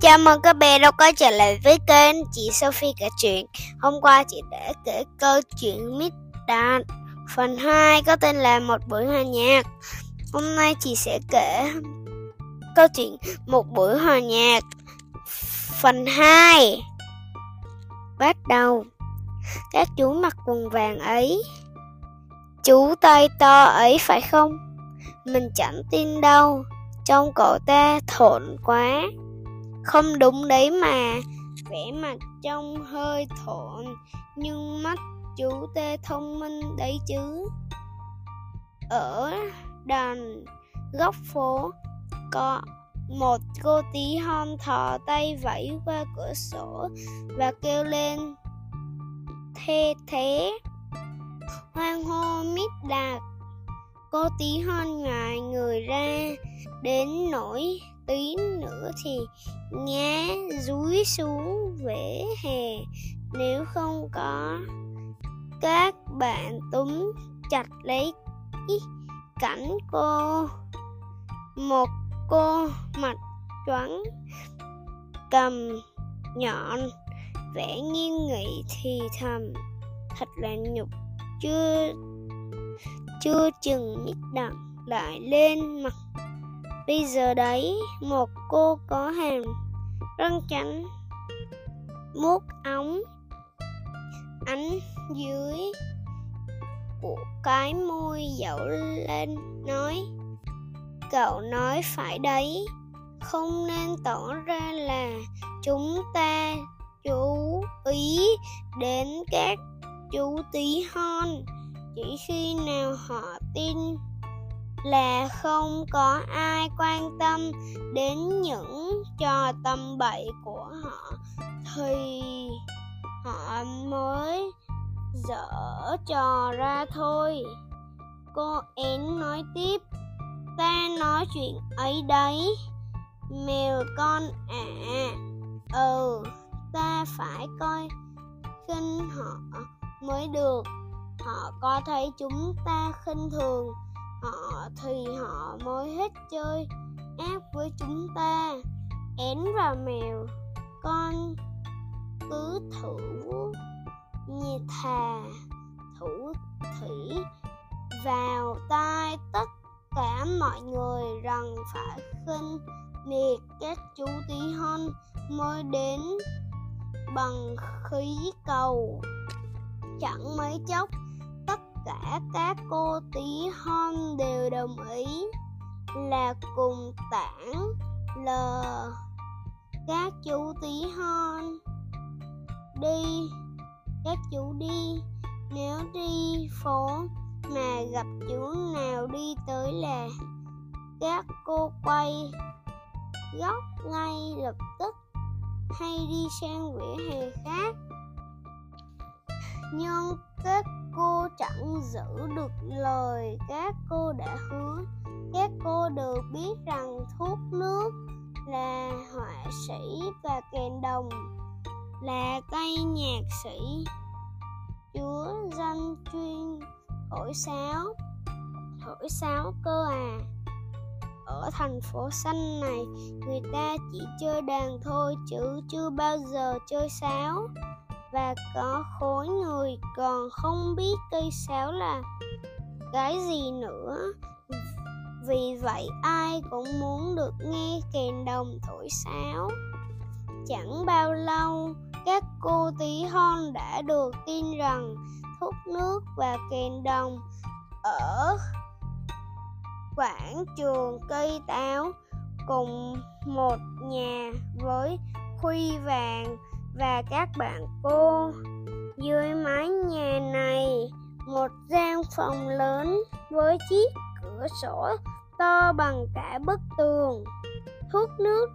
Chào mừng các bé đã quay trở lại với kênh chị Sophie kể chuyện. Hôm qua chị đã kể câu chuyện Mít Đạn phần 2 có tên là Một buổi hòa nhạc. Hôm nay chị sẽ kể câu chuyện Một buổi hòa nhạc phần 2. Bắt đầu. Các chú mặc quần vàng ấy. Chú tay to ấy phải không? Mình chẳng tin đâu. trong cậu ta thộn quá không đúng đấy mà. Vẻ mặt trông hơi thộn, nhưng mắt chú tê thông minh đấy chứ. Ở đàn góc phố, có một cô tí hon thò tay vẫy qua cửa sổ và kêu lên, thê thế. Hoan hô mít đạt cô tí hon ngại người ra đến nỗi tí nữa thì ngã dúi xuống vỉa hè. Nếu không có, các bạn túm chặt lấy cảnh cô, một cô mặt choáng cầm nhọn. Vẻ nghiêng nghị thì thầm, thật là nhục. Chưa chưa chừng mít đặng lại lên mặt Bây giờ đấy, một cô có hàm răng trắng, mút ống, ánh dưới của cái môi dậu lên nói Cậu nói phải đấy, không nên tỏ ra là chúng ta chú ý đến các chú tí hon. Chỉ khi nào họ tin là không có ai quan tâm đến những trò tầm bậy của họ. Thì họ mới dở trò ra thôi. Cô én nói tiếp, ta nói chuyện ấy đấy. Mèo con ạ à. ừ ta phải coi khinh họ mới được. Họ có thấy chúng ta khinh thường họ thì họ mới hết chơi. Ác với chúng ta. Én và mèo. Con cứ thử như thà. Thủ thủy vào tai tất cả mọi người rằng phải khinh miệt các chú tí hon mới đến bằng khí cầu. Chẳng mấy chốc cả các cô tí hon đều đồng ý là cùng tảng lờ các chú tí hon, đi. Các chú đi. Nếu đi phố mà gặp chú nào đi tới là các cô quay góc ngay lập tức hay đi sang vỉa hè khác. Nhưng các cô chẳng giữ được lời các cô đã hứa. Các cô đều biết rằng thuốc nước là họa sĩ và kèn đồng, là cây nhạc sĩ. Chúa danh chuyên, thổi sáo thổi sáo cơ à. Ở thành phố xanh này, người ta chỉ chơi đàn thôi chứ chưa bao giờ chơi sáo và có khối người còn không biết cây sáo là cái gì nữa. Vì vậy, ai cũng muốn được nghe kèn đồng thổi sáo. Chẳng bao lâu, các cô tí hon đã được tin rằng thuốc nước và kèn đồng ở quảng trường cây táo cùng một nhà với khuy vàng và các bạn cô, dưới mái nhà này, một gian phòng lớn với chiếc cửa sổ to bằng cả bức tường. Thuốc nước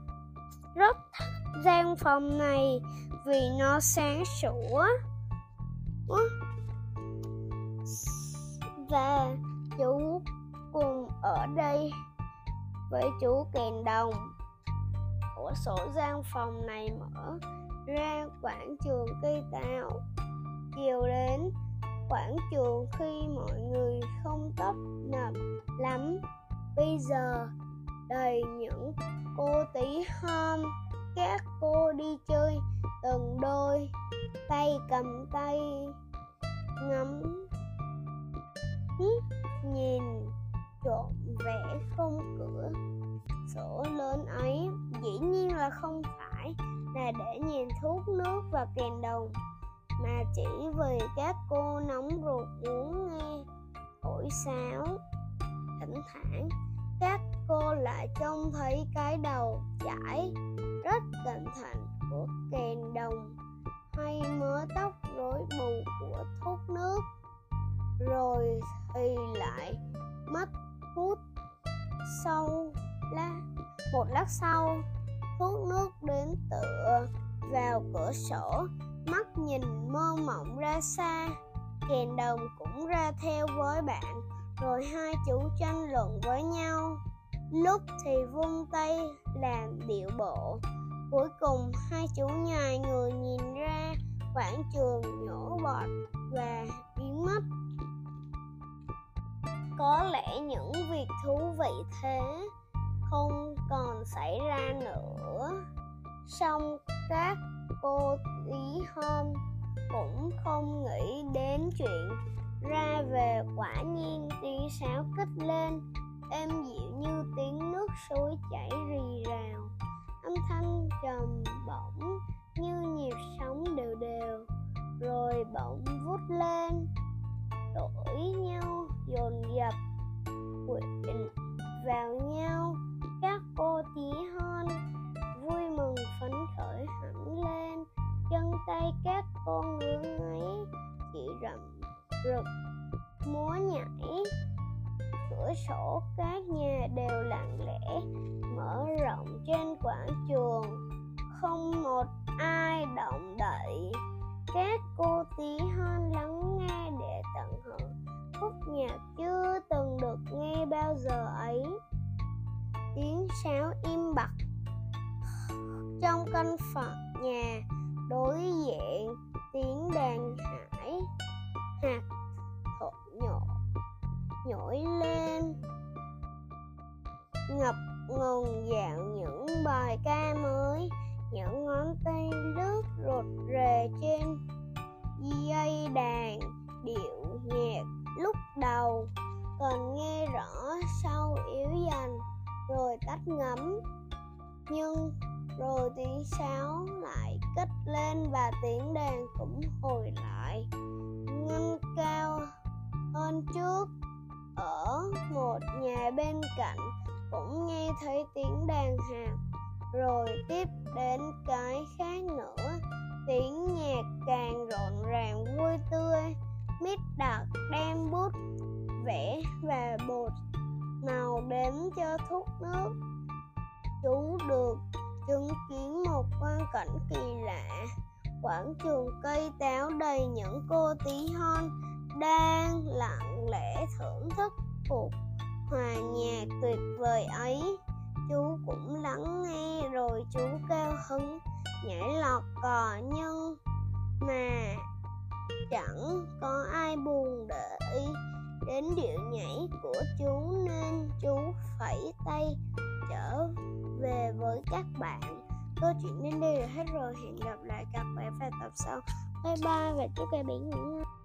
rất gian phòng này vì nó sáng sủa. Và chú cùng ở đây với chú kèn đồng. Cửa sổ gian phòng này mở ra quảng trường cây táo chiều đến, quảng trường khi mọi người không tấp nập lắm. Bây giờ, đầy những cô tí hôm các cô đi chơi từng đôi, tay cầm tay, ngắm nhìn trộm vẽ không cửa. Sổ lớn ấy, dĩ nhiên là không phải là để nhìn thuốc nước và kèn đồng. Mà chỉ vì các cô nóng ruột muốn nghe thổi sáo. Thỉnh thoảng, các cô lại trông thấy cái đầu chải rất cẩn thận của kèn đồng. Hay mớ tóc rối bù của thuốc nước. Rồi thì lại mất hút sâu la, một lát sau, thuốc nước tựa vào cửa sổ, mắt nhìn mơ mộng ra xa. Kèn đồng cũng ra theo với bạn, rồi hai chú tranh luận với nhau. Lúc thì vung tay làm điệu bộ, cuối cùng hai chú nhài người nhìn ra quảng trường nhổ bọt và biến mất. Có lẽ những việc thú vị thế không còn xảy ra nữa song các cô tí hôm cũng không nghĩ đến chuyện ra về quả nhiên tiếng sáo kích lên, êm dịu như tiếng nước suối chảy rì rào. Âm thanh trầm bổng như nhịp sóng đều đều, rồi bỗng vút lên, đổi nhau dồn dập. Quảng trường. Không một ai động đậy. Các cô tí hon lắng nghe để tận hưởng khúc nhạc chưa từng được nghe bao giờ ấy. Tiếng sáo im bặt trong căn phòng nhà, đối diện tiếng đàn hải hạt thổ nhổ, nhổi lên. Ngập ngừng dạo những bài ca mới, những ngón tay lướt rụt rè trên dây đàn, điệu nhạc lúc đầu, còn nghe rõ sau yếu dần, rồi tắt ngấm. Nhưng rồi tiếng sáo lại cất lên và tiếng đàn cũng hồi lại, ngân cao hơn trước. Ở một nhà bên cạnh cũng nghe thấy tiếng đàn hạt. Rồi tiếp đến cái khác nữa. Tiếng nhạc càng rộn ràng, vui tươi. Mít đặc đem bút vẽ và bột màu đến cho thuốc nước. Chú được chứng kiến một quan cảnh kỳ lạ. Quảng trường cây táo đầy những cô tí hon đang lặng lẽ thưởng thức cuộc hòa nhạc tuyệt vời ấy. Chú cũng lắng nghe rồi chú cao hứng, nhảy lọt cò nhưng mà chẳng có ai buồn để ý đến điệu nhảy của chú nên chú phẩy tay trở về với các bạn. Câu chuyện đến đây là hết rồi. Hẹn gặp lại các bạn vào tập sau. Bye bye và chúc các bạn ngủ ngon.